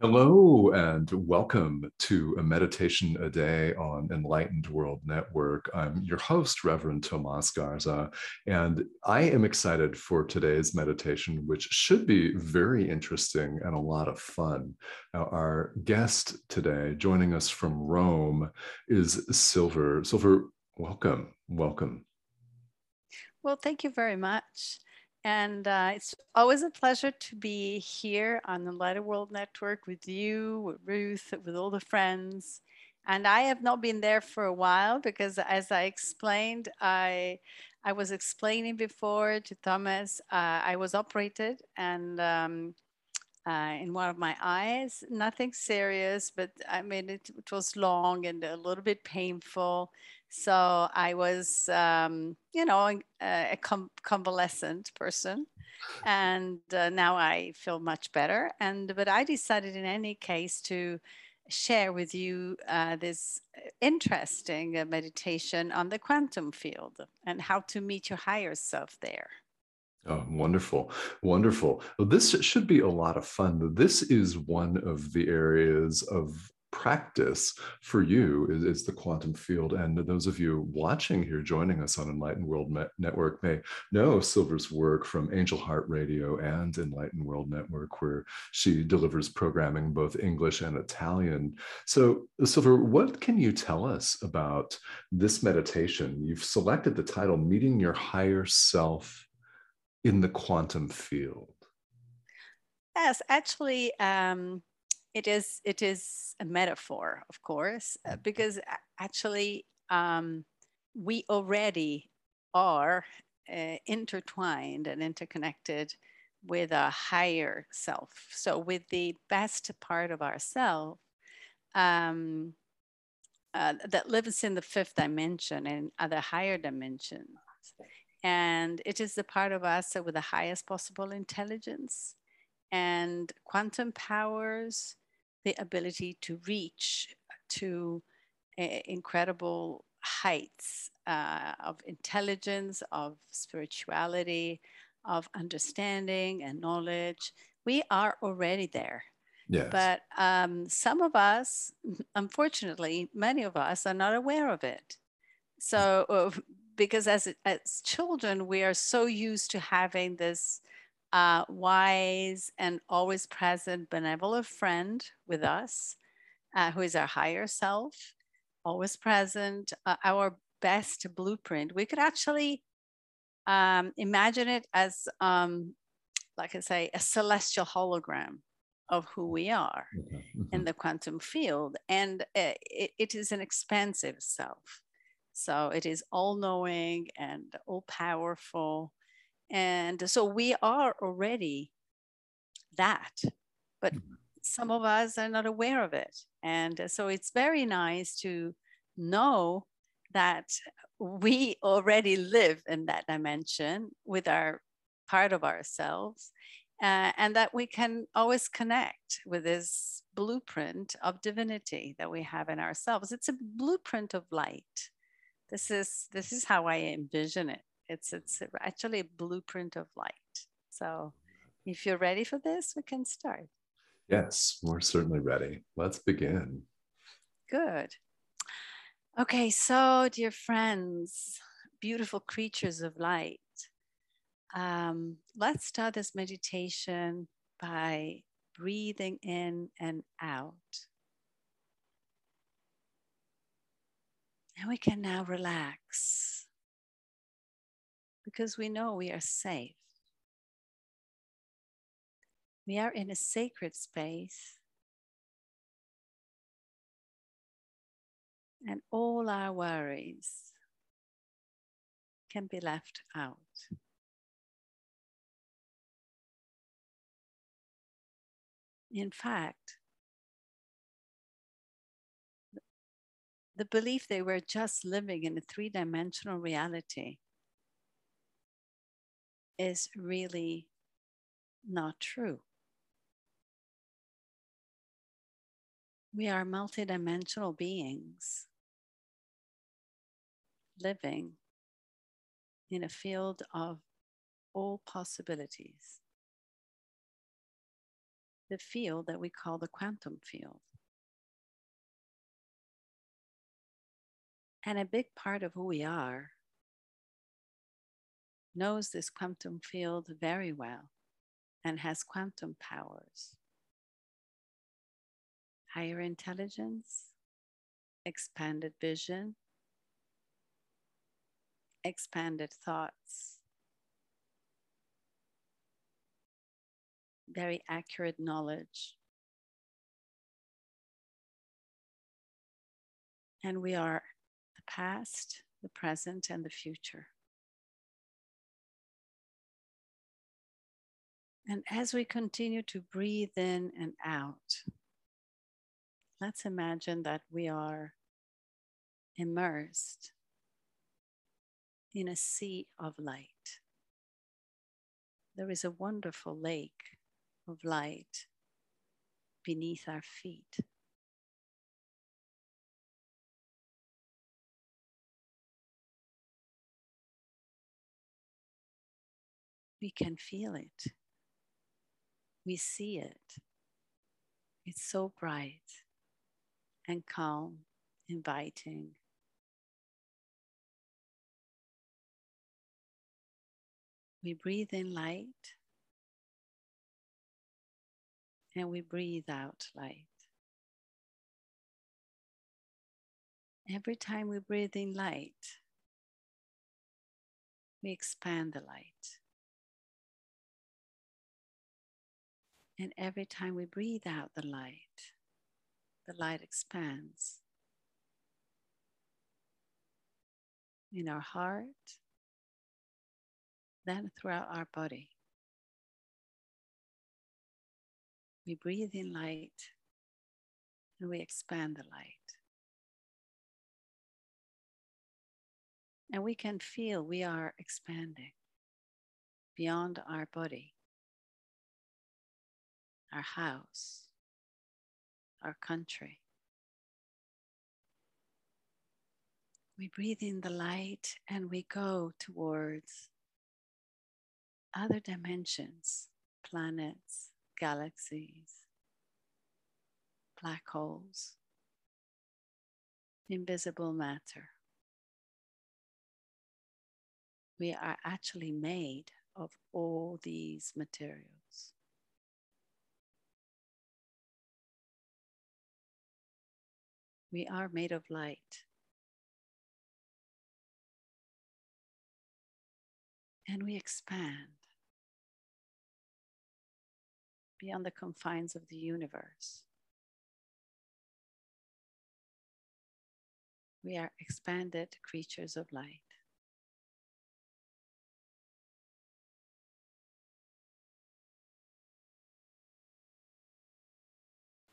Hello and welcome to a meditation a day on Enlightened World Network. I'm your host, Reverend Tomas Garza, and I am excited for today's meditation, which should be very interesting and a lot of fun. Now, our guest today, joining us from Rome, is Syl Ver. Silver, welcome. Welcome. Well, thank you very much. And uh, it's always a pleasure to be here on the Enlightened World Network with you, with Ruth, with all the friends. And I have not been there for a while because, as I explained, I I was explaining before to Thomas, uh, I was operated and um, uh, in one of my eyes, nothing serious, but I mean it, it was long and a little bit painful. So I was, um, you know, a, a com- convalescent person, and uh, now I feel much better. And but I decided, in any case, to share with you uh, this interesting uh, meditation on the quantum field and how to meet your higher self there. Oh, wonderful. Wonderful. Well, this should be a lot of fun. This is one of the areas of practice for you is, is, the quantum field. And those of you watching here, joining us on Enlightened World Network, may know Syl Ver's work from Angel Heart Radio and Enlightened World Network, where she delivers programming both English and Italian. So, Syl Ver, what can you tell us about this meditation? You've selected the title Meeting Your Higher Self in the Quantum Field. Yes, actually, um, it is it is a metaphor of course uh, because actually um, we already are uh, intertwined and interconnected with a higher self. So with the best part of ourself um, uh, that lives in the fifth dimension and other higher dimensions. And it is the part of us with the highest possible intelligence and quantum powers the ability to reach to uh, incredible heights uh, of intelligence, of spirituality, of understanding and knowledge. We are already there. Yes. But um, some of us, unfortunately, many of us are not aware of it. So, uh, because as, as children, we are so used to having this uh, wise and always present, benevolent friend with us, uh, who is our higher self, always present, uh, our best blueprint. We could actually um, imagine it as, um, like I say, a celestial hologram of who we are mm-hmm. in the quantum field. And uh, it, it is an expansive self. So it is all knowing and all powerful and so we are already that, but mm-hmm. some of us are not aware of it. And so it's very nice to know that we already live in that dimension with our part of ourselves uh, and that we can always connect with this blueprint of divinity that we have in ourselves it's a blueprint of light this is this is how i envision it it's it's actually a blueprint of light. So if you're ready for this, we can start. Yes, we're certainly ready. Let's begin. Good. Okay, so dear friends, beautiful creatures of light, um, let's start this meditation by breathing in and out. And we can now relax because we know we are safe. We are in a sacred space. And all our worries can be left out. In fact, the belief they were just living in a three dimensional reality is really not true. We are multidimensional beings living in a field of all possibilities. the field that we call the quantum field. And a big part of who we are knows this quantum field very well and has quantum powers. Higher intelligence, expanded vision, expanded thoughts, very accurate knowledge. And we are the past, the present, and the future. And as we continue to breathe in and out, let's imagine that we are immersed in a sea of light. There is a wonderful lake of light beneath our feet. We can feel it. We see it. It's so bright and calm, inviting. We breathe in light and we breathe out light. Every time we breathe in light, we expand the light. And every time we breathe out the light, the light expands in our heart, then throughout our body. We breathe in light and we expand the light. And we can feel we are expanding beyond our body, our house, our country. We breathe in the light and we go towards other dimensions, planets, galaxies, black holes, invisible matter. We are actually made of all these materials. We are made of light. And we expand beyond the confines of the universe. We are expanded creatures of light.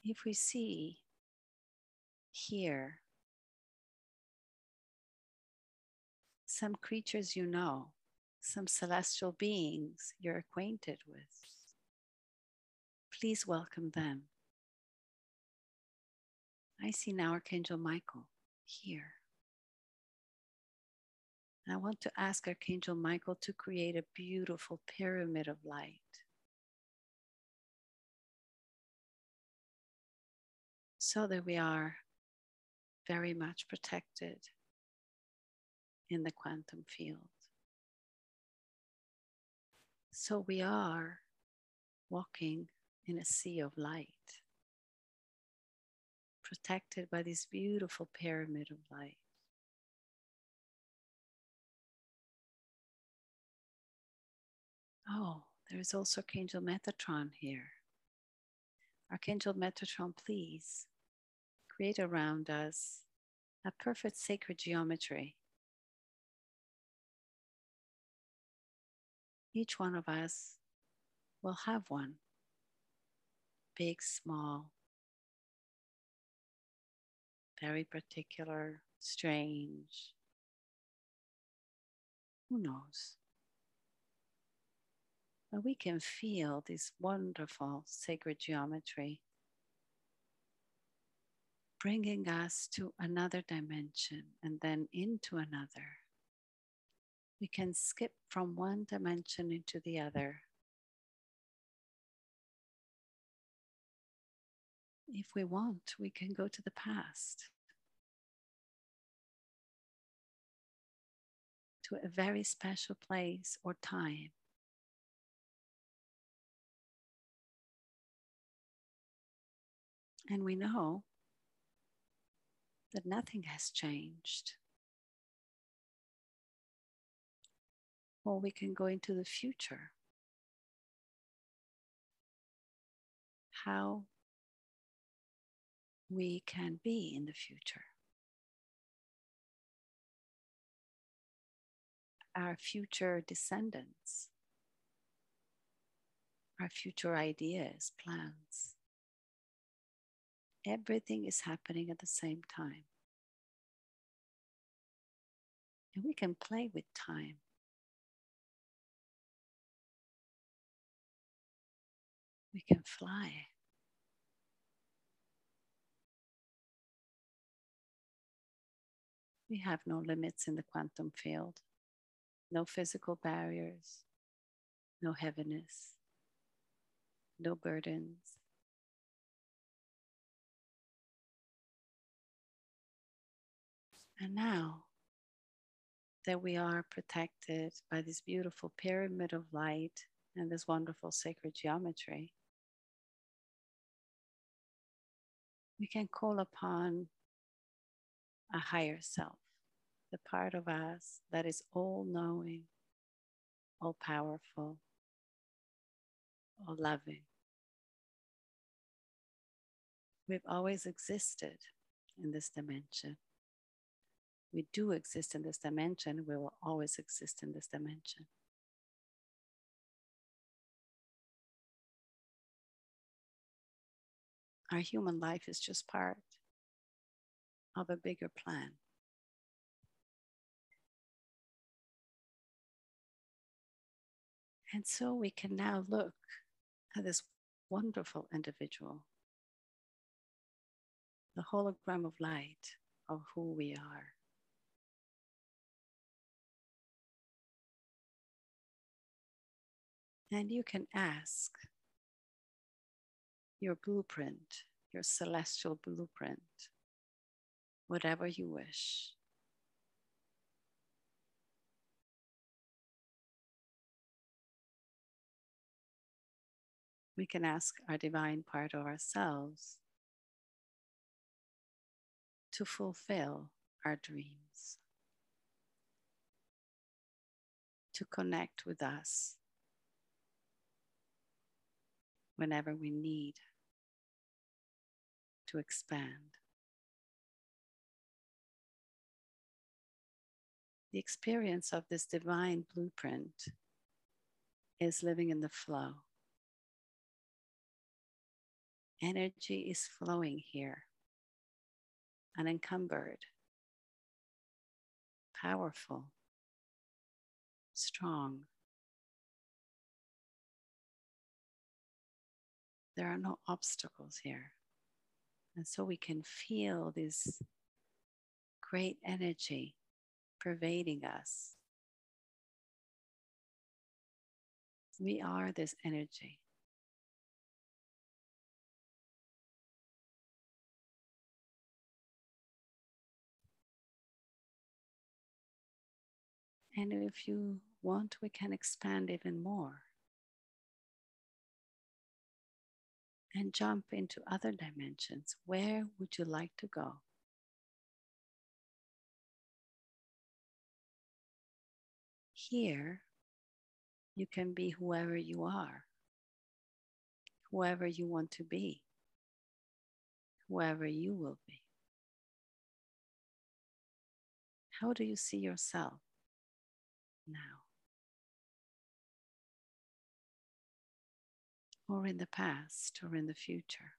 If we see, hear some creatures you know, some celestial beings you're acquainted with, Please welcome them. I see now Archangel Michael here. And I want to ask Archangel Michael to create a beautiful pyramid of light. So that we are very much protected in the quantum field. So we are walking in a sea of light, protected by this beautiful pyramid of light. Oh, there is also Archangel Metatron here. Archangel Metatron, please create around us a perfect sacred geometry. Each one of us will have one big, small, very particular, strange. Who knows? But we can feel this wonderful sacred geometry bringing us to another dimension and then into another. We can skip from one dimension into the other if we want, we can go to the past, to a very special place or time. And we know that nothing has changed. Or we can go into the future. How we can be in the future. Our future descendants, our future ideas, plans. Everything is happening at the same time. And we can play with time. We can fly. We have no limits in the quantum field, no physical barriers, no heaviness, no burdens. And now that we are protected by this beautiful pyramid of light and this wonderful sacred geometry, we can call upon a higher self, the part of us that is all knowing, all powerful, all loving. We've always existed in this dimension. We do exist in this dimension. We will always exist in this dimension. Our human life is just part of a bigger plan. And so we can now look at this wonderful individual, the hologram of light of who we are. And you can ask your blueprint, your celestial blueprint, whatever you wish. We can ask our divine part of ourselves to fulfill our dreams, to connect with us whenever we need to expand. The experience of this divine blueprint is living in the flow. Energy is flowing here, unencumbered, powerful, strong. There are no obstacles here. And so we can feel this great energy pervading us. We are this energy. And if you want, we can expand even more and jump into other dimensions. Where would you like to go? Here, you can be whoever you are, whoever you want to be, whoever you will be. How do you see yourself now? Or in the past or in the future?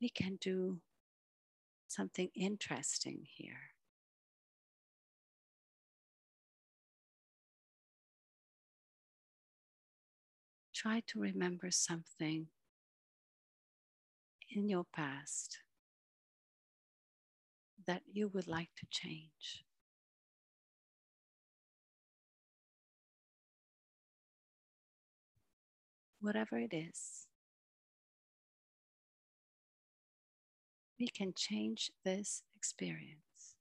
We can do something interesting here. Try to remember something in your past that you would like to change. Whatever it is, we can change this experience.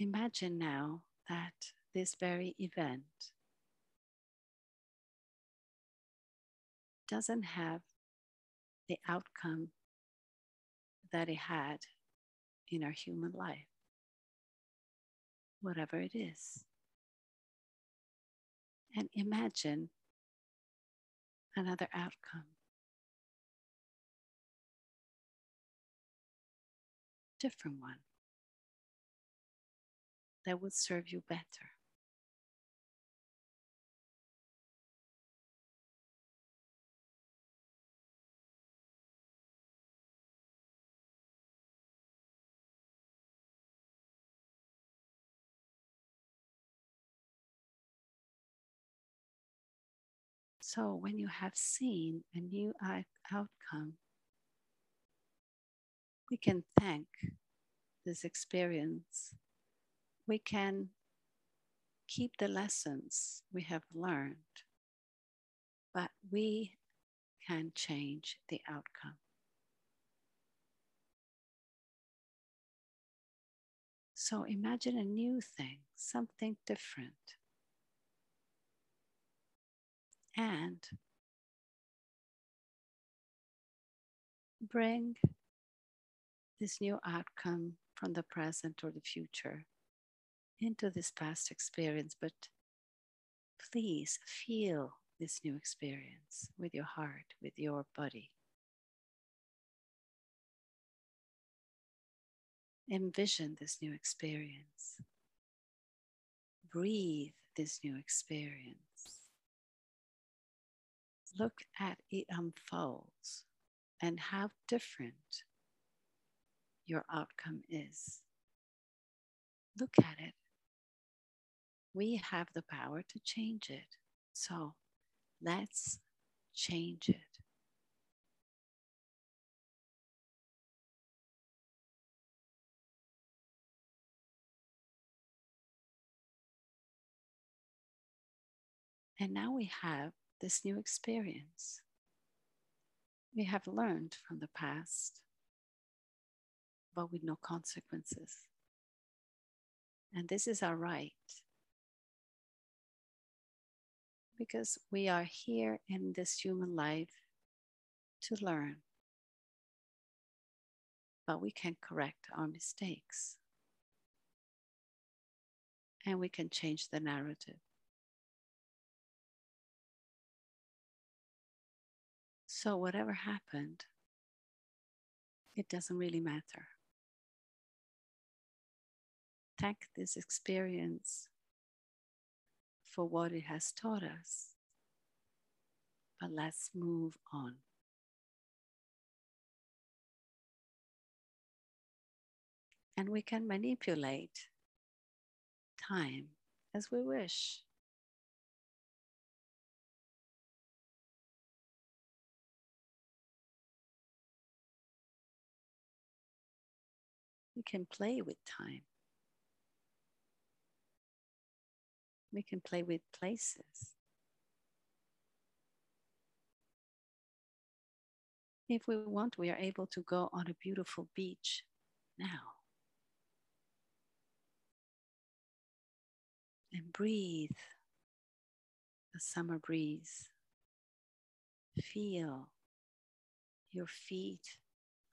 Imagine now that this very event doesn't have the outcome that it had in our human life, whatever it is. And imagine another outcome. Different one that would serve you better. So, when you have seen a new outcome, we can thank this experience. We can keep the lessons we have learned, but we can change the outcome. So imagine a new thing, something different and bring this new outcome from the present or the future into this past experience, but please feel this new experience with your heart, with your body. Envision this new experience. Breathe this new experience look at it unfolds and how different your outcome is. Look at it. We have the power to change it. So let's change it. And now we have this new experience. We have learned from the past, but with no consequences. And this is our right because we are here in this human life to learn, but we can correct our mistakes and we can change the narrative. So, whatever happened, it doesn't really matter. Thank this experience for what it has taught us, but let's move on. And we can manipulate time as we wish. Can play with time. We can play with places. If we want, we are able to go on a beautiful beach now. And breathe the summer breeze. Feel your feet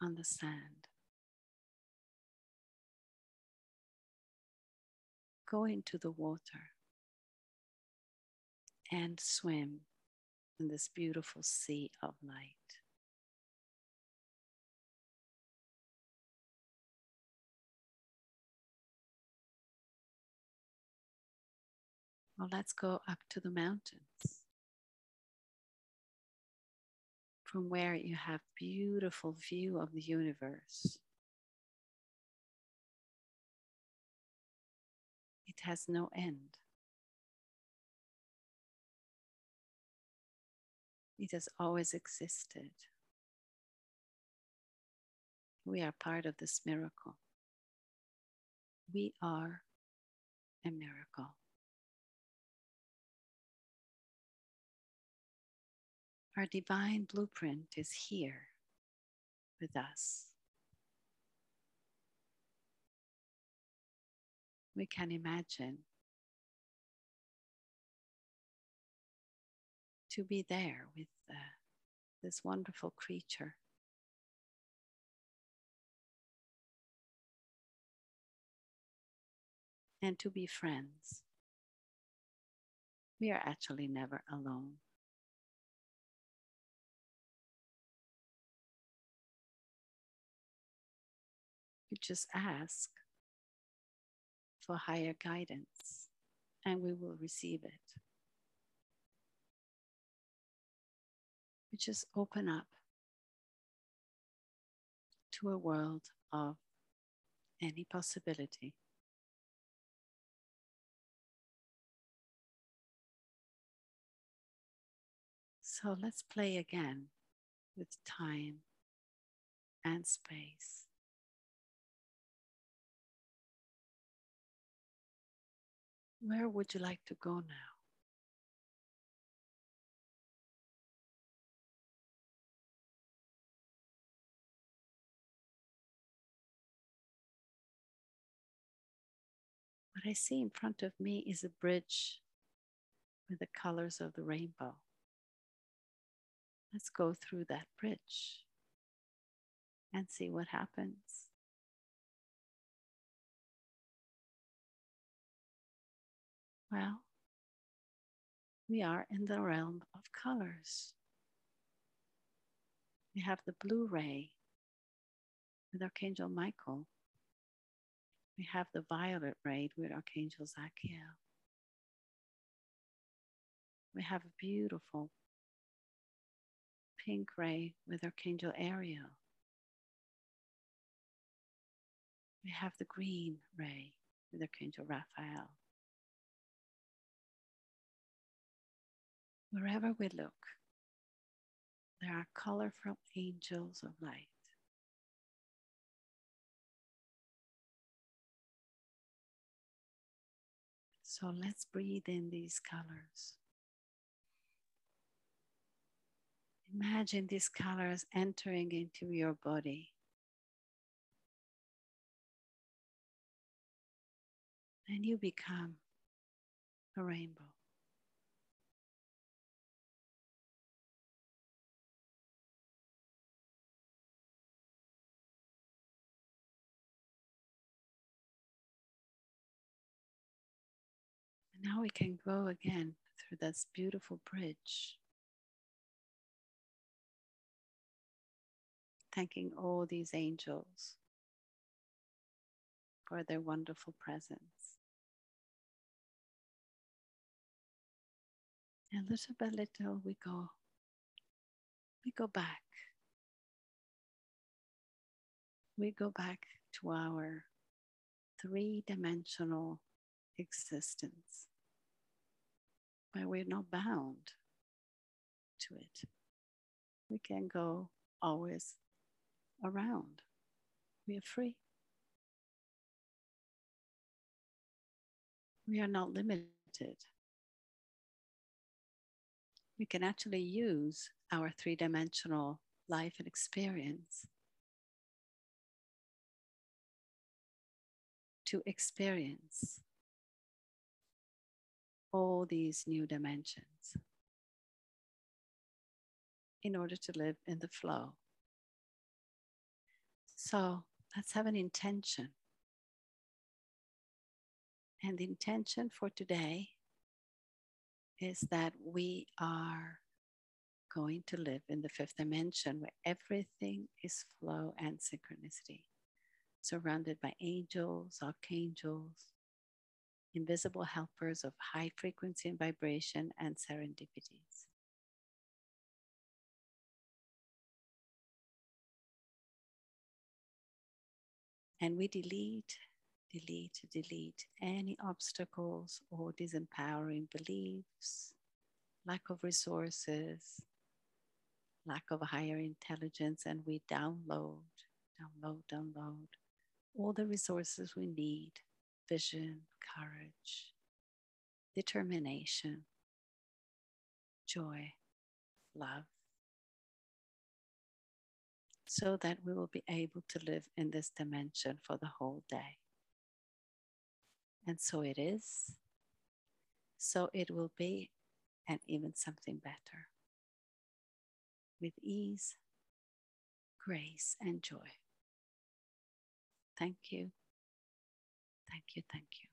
on the sand. Go into the water and swim in this beautiful sea of light. Well, let's go up to the mountains from where you have beautiful view of the universe. has no end. It has always existed. We are part of this miracle. We are a miracle. Our divine blueprint is here with us. We can imagine to be there with uh, this wonderful creature. And to be friends. We are actually never alone. We just ask for higher guidance and we will receive it. We just open up to a world of any possibility. So let's play again with time and space. Where would you like to go now? What I see in front of me is a bridge with the colors of the rainbow. Let's go through that bridge and see what happens. Well, we are in the realm of colors. We have the blue ray with Archangel Michael. We have the violet ray with Archangel Zadkiel. We have a beautiful pink ray with Archangel Ariel. We have the green ray with Archangel Raphael. Wherever we look, there are colorful angels of light. So let's breathe in these colors. Imagine these colors entering into your body. And you become a rainbow. Now we can go again through this beautiful bridge. Thanking all these angels for their wonderful presence. And little by little we go, we go back. We go back to our three dimensional existence but we're not bound to it. We can go always around. We are free. We are not limited. We can actually use our three dimensional life and experience to experience all these new dimensions in order to live in the flow. So let's have an intention. And the intention for today is that we are going to live in the fifth dimension where everything is flow and synchronicity, surrounded by angels, archangels, invisible helpers of high frequency and vibration and serendipities. And we delete, delete, delete any obstacles or disempowering beliefs, lack of resources, lack of higher intelligence, and we download, download, download all the resources we need vision, courage, determination, joy, love, so that we will be able to live in this dimension for the whole day. And so it is. So it will be, and even something better. With ease, grace, and joy. Thank you. Thank you. Thank you.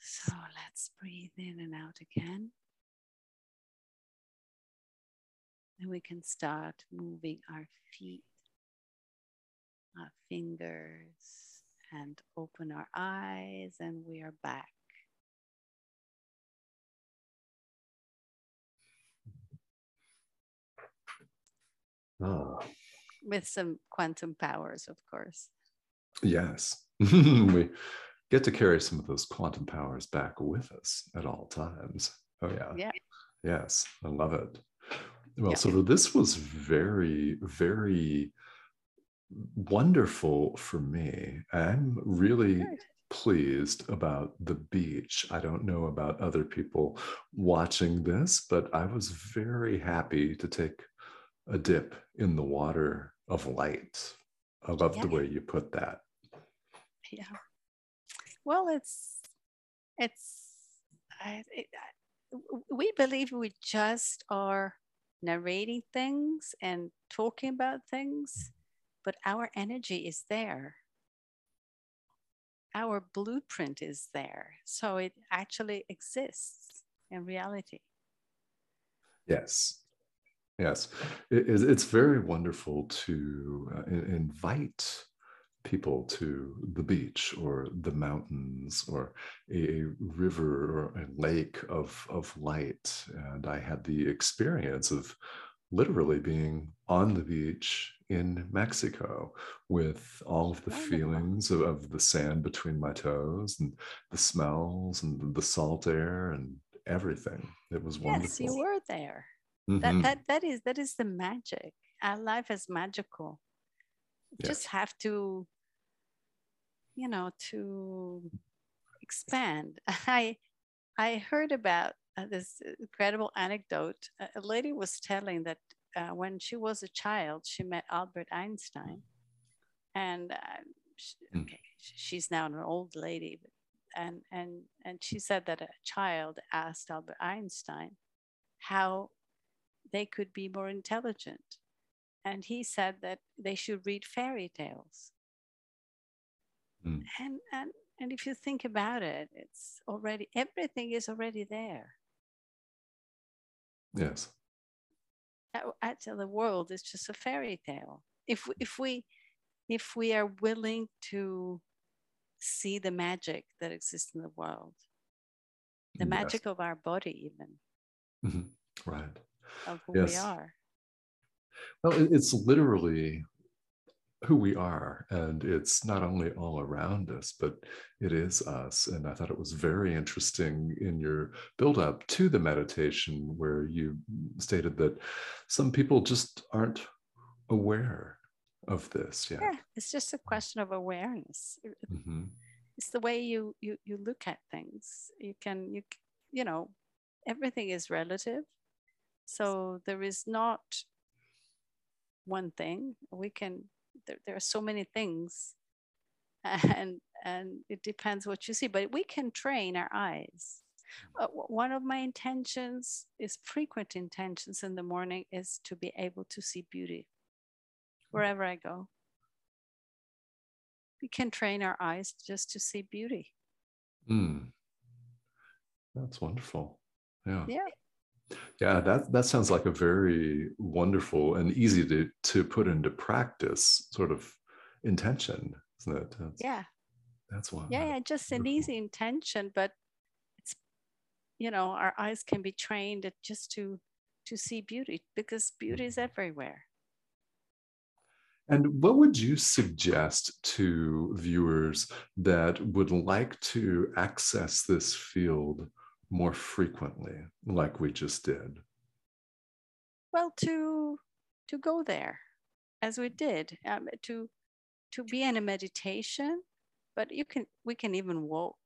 So let's breathe in and out again. And we can start moving our feet, our fingers, and open our eyes, and we are back. Ah. With some quantum powers, of course. Yes. we get to carry some of those quantum powers back with us at all times. Oh, yeah. Yeah. Yes. I love it. Well, Yeah. so this was very, very wonderful for me. I'm really Good. pleased about the beach. I don't know about other people watching this, but I was very happy to take a dip in the water of light. I love the way you put that. Yeah. Well, it's it's I, it, I, we believe we just are narrating things and talking about things, but our energy is there. Our blueprint is there, so it actually exists in reality. Yes. Yes. It- it's- it's very wonderful to uh, in- invite people to the beach or the mountains or a, a river or a lake of, of light. And I had the experience of literally being on the beach in Mexico with all of the feelings of, of the sand between my toes and the smells and the salt air and everything. It was wonderful. Yes, you were there. Mhm. That that that is that is the magic. Our life is magical. You Yes. Just have to, you know, to expand. I I heard about uh, this incredible anecdote. A, lady was telling that uh, when she was a child, she met Albert Einstein, and uh, sh Mm. okay, she's now an old lady, but, and and and she said that a child asked Albert Einstein how they could be more intelligent. And he said that they should read fairy tales. Mm. And, and, and if you think about it, it's already, everything is already there. Yes. Actually, the world is just a fairy tale. If, we- if, we, if we are willing to see the magic that exists in the world, the Yes. magic of our body, even Mhm. Right. Of who we Yes. are. Well, it's literally who we are. And it's not only all around us, but it is us. And I thought it was very interesting in your build up to the meditation where you stated that some people just aren't aware of this yet. Yeah, it's just a question of awareness. Mhm. it's the way you you you look at things you can you you know everything is relative so there is not one thing. We can there, there are so many things and and it depends what you see but we can train our eyes. Uh, one of my intentions is frequent intentions in the morning is to be able to see beauty wherever i go. We can train our eyes just to see beauty. Mm. That's wonderful. Yeah. yeah Yeah, that that sounds like a very wonderful and easy to to put into practice sort of intention, isn't it? That's, yeah that's why. yeah, yeah just an Wonderful. easy intention but it's you know our eyes can be trained just to to see beauty because beauty is mm-hmm. everywhere And what would you suggest to viewers that would like to access this field more frequently, like we just did? well to to go there as we did um, to to be in a meditation but you can we can even walk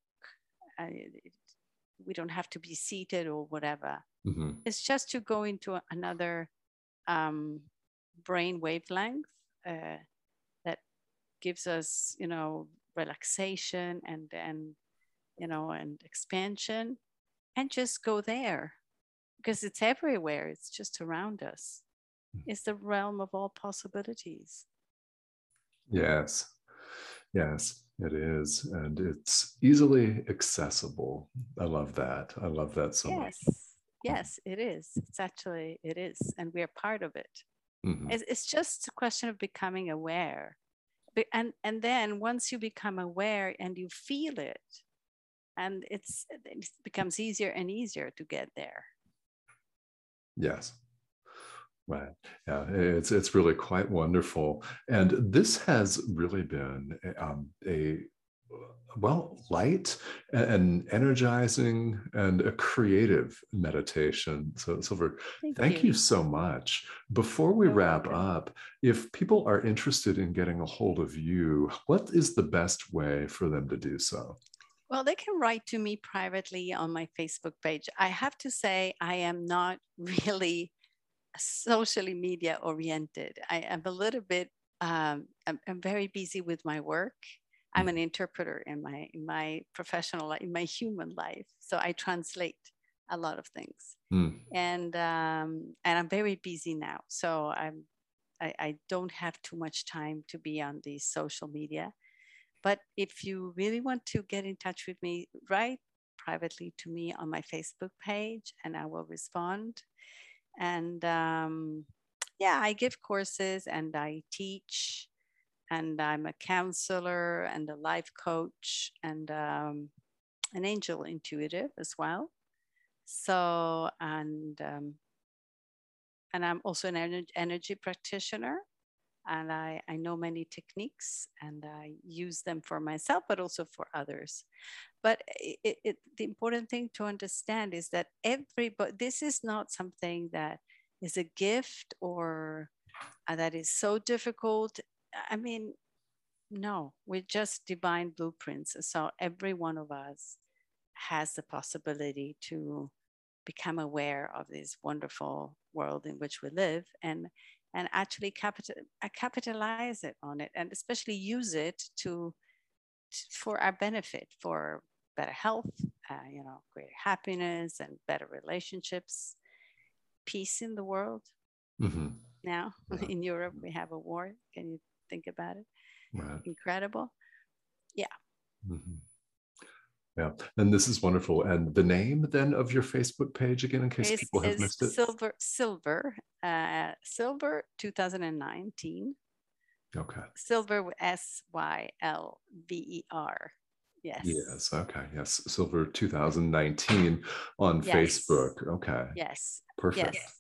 uh, it- we don't have to be seated or whatever Mm-hmm. It's just to go into another um, brain wavelength uh, that gives us, you know, relaxation and and you know and expansion, and just go there because it's everywhere. It's just around us. Hmm. It's the realm of all possibilities. Yes, yes. It is, and it's easily accessible. I love that. I love that so yes. much. Yes, it is. It's actually it is, and we are part of it. Mm-hmm. It's, it's just a question of becoming aware, and and then once you become aware and you feel it, and it's it becomes easier and easier to get there. Yes. Right. Yeah, it's it's really quite wonderful, and this has really been um, a well light and energizing and a creative meditation so Syl Ver thank, thank you. you. so much before we wrap up if people are interested in getting a hold of you what is the best way for them to do so well, they can write to me privately on my Facebook page. I have to say, I am not really socially media oriented. I am a little bit, um, I'm, I'm, very busy with my work. I'm an interpreter in my, in my professional life, in my human life. So I translate a lot of things. Mm. And, um, and I'm very busy now. So I'm, I, I don't have too much time to be on the social media. But if you really want to get in touch with me, write privately to me on my Facebook page and I will respond. And um, yeah, I give courses and I teach, and I'm a counselor and a life coach and um, an angel intuitive as well. So, and um, and I'm also an energy practitioner and I, I know many techniques and I use them for myself, but also for others. But it, it, the important thing to understand is that everybody, this is not something that is a gift or uh, that is so difficult. I mean, no, we're just divine blueprints. So every one of us has the possibility to become aware of this wonderful world in which we live and and actually capital, uh, capitalize it on it and especially use it to, to for our benefit for better health uh, you know greater happiness and better relationships peace in the world mm-hmm. now yeah. in europe we have a war can you think about it right. incredible yeah mm-hmm. Yeah, and this is wonderful. And the name then of your Facebook page again, in case people have missed it. Sylver, Sylver, uh, Sylver, 2019. Okay. Sylver, S Y L V E R. Yes. Yes. Okay. Yes. Sylver 2019 on yes. Facebook. Okay. Yes. Perfect. Yes.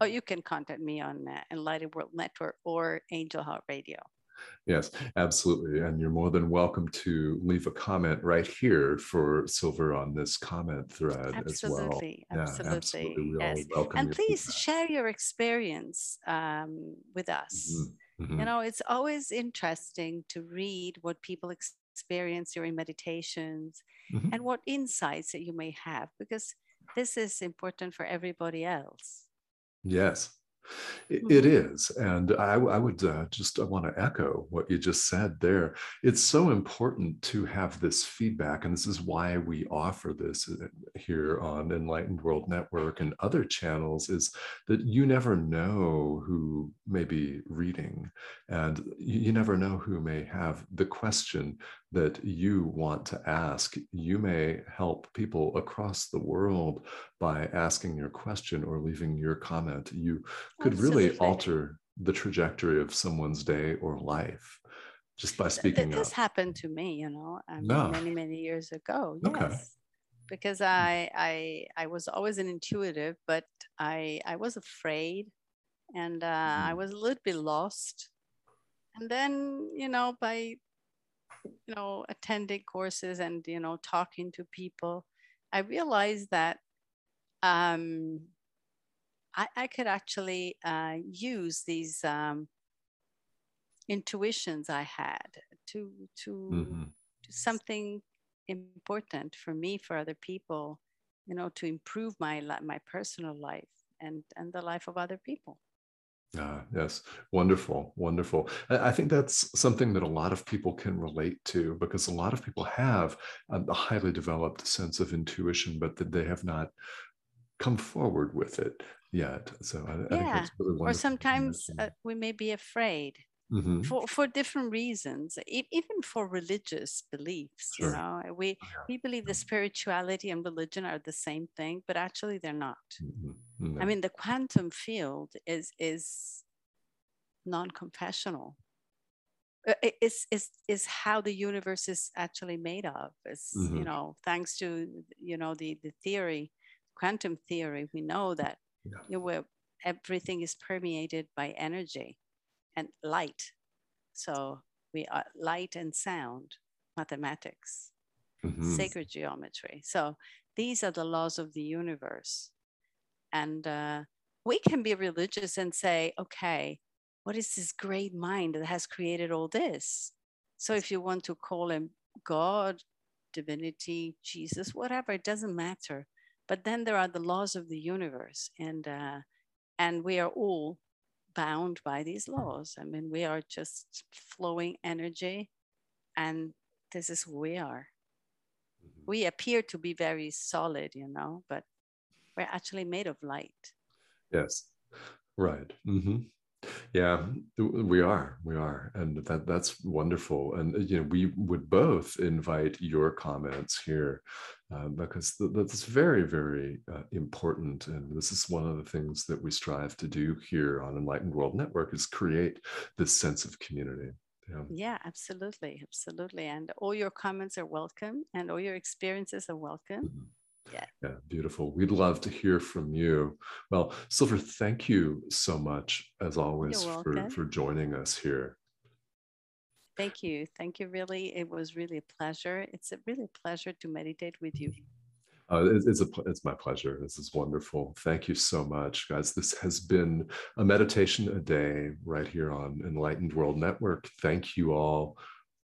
Oh, you can contact me on uh, Enlightened World Network or Angel Heart Radio. Yes, absolutely. And you're more than welcome to leave a comment right here for Syl Ver on this comment thread absolutely, as well. Absolutely. Yeah, absolutely. Yes. And please feedback. share your experience um, with us. Mm-hmm. Mm-hmm. You know, it's always interesting to read what people experience during meditations mm-hmm. and what insights that you may have, because this is important for everybody else. Yes, it mm-hmm. is. And I, I would uh, just I want to echo what you just said there. It's so important to have this feedback. And this is why we offer this uh, here on Enlightened World Network and other channels is that you never know who may be reading. And you never know who may have the question that you want to ask. You may help people across the world by asking your question or leaving your comment. You could Absolutely. really alter the trajectory of someone's day or life just by speaking this up. happened to me you know no. many many years ago yes. okay because hmm. I, I i was always an intuitive but i i was afraid and uh, mm. i was a little bit lost and then you know by you know attending courses and you know talking to people i realized that um, I, I, could actually uh, use these um, intuitions I had to to mm-hmm. something important for me for other people you know, to improve my my personal life and and the life of other people. Ah, yes, wonderful, wonderful. I think that's something that a lot of people can relate to because a lot of people have a highly developed sense of intuition, but that they have not come forward with it yet. So I, yeah. I think really. Or sometimes uh, we may be afraid mm-hmm. for, for different reasons, e- even for religious beliefs. Sure. You know, we oh, yeah. we believe the spirituality and religion are the same thing, but actually they're not. Mm-hmm. I mean, the quantum field is is non-confessional. Uh, is is is how the universe is actually made of. Is mm-hmm. you know, thanks to you know the the theory, quantum theory, we know that yeah. you know, everything is permeated by energy and light. So we are light and sound, mathematics, mm-hmm. sacred geometry. So these are the laws of the universe. And uh, we can be religious and say, okay, what is this great mind that has created all this? So if you want to call him God, divinity, Jesus, whatever, it doesn't matter. But then there are the laws of the universe, and uh, and we are all bound by these laws. I mean, we are just flowing energy, and this is who we are. Mm-hmm. We appear to be very solid, you know, but we're actually made of light. Yes, right. Mm-hmm. Yeah, we are, we are, and that that's wonderful. And you know, we would both invite your comments here uh, because th- that's very, very uh, important. And this is one of the things that we strive to do here on Enlightened World Network is create this sense of community. Yeah. yeah, absolutely, absolutely. And all your comments are welcome, and all your experiences are welcome. Mm-hmm yeah. yeah, beautiful. We'd love to hear from you. Well, Syl Ver, thank you so much, as always, for, for joining us here. Thank you. Thank you, really. It was really a pleasure. It's a really pleasure to meditate with you. Uh, it's, a, it's my pleasure. This is wonderful. Thank you so much, guys. This has been a meditation a day right here on Enlightened World Network. Thank you all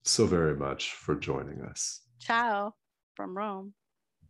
so very much for joining us. Ciao from Rome.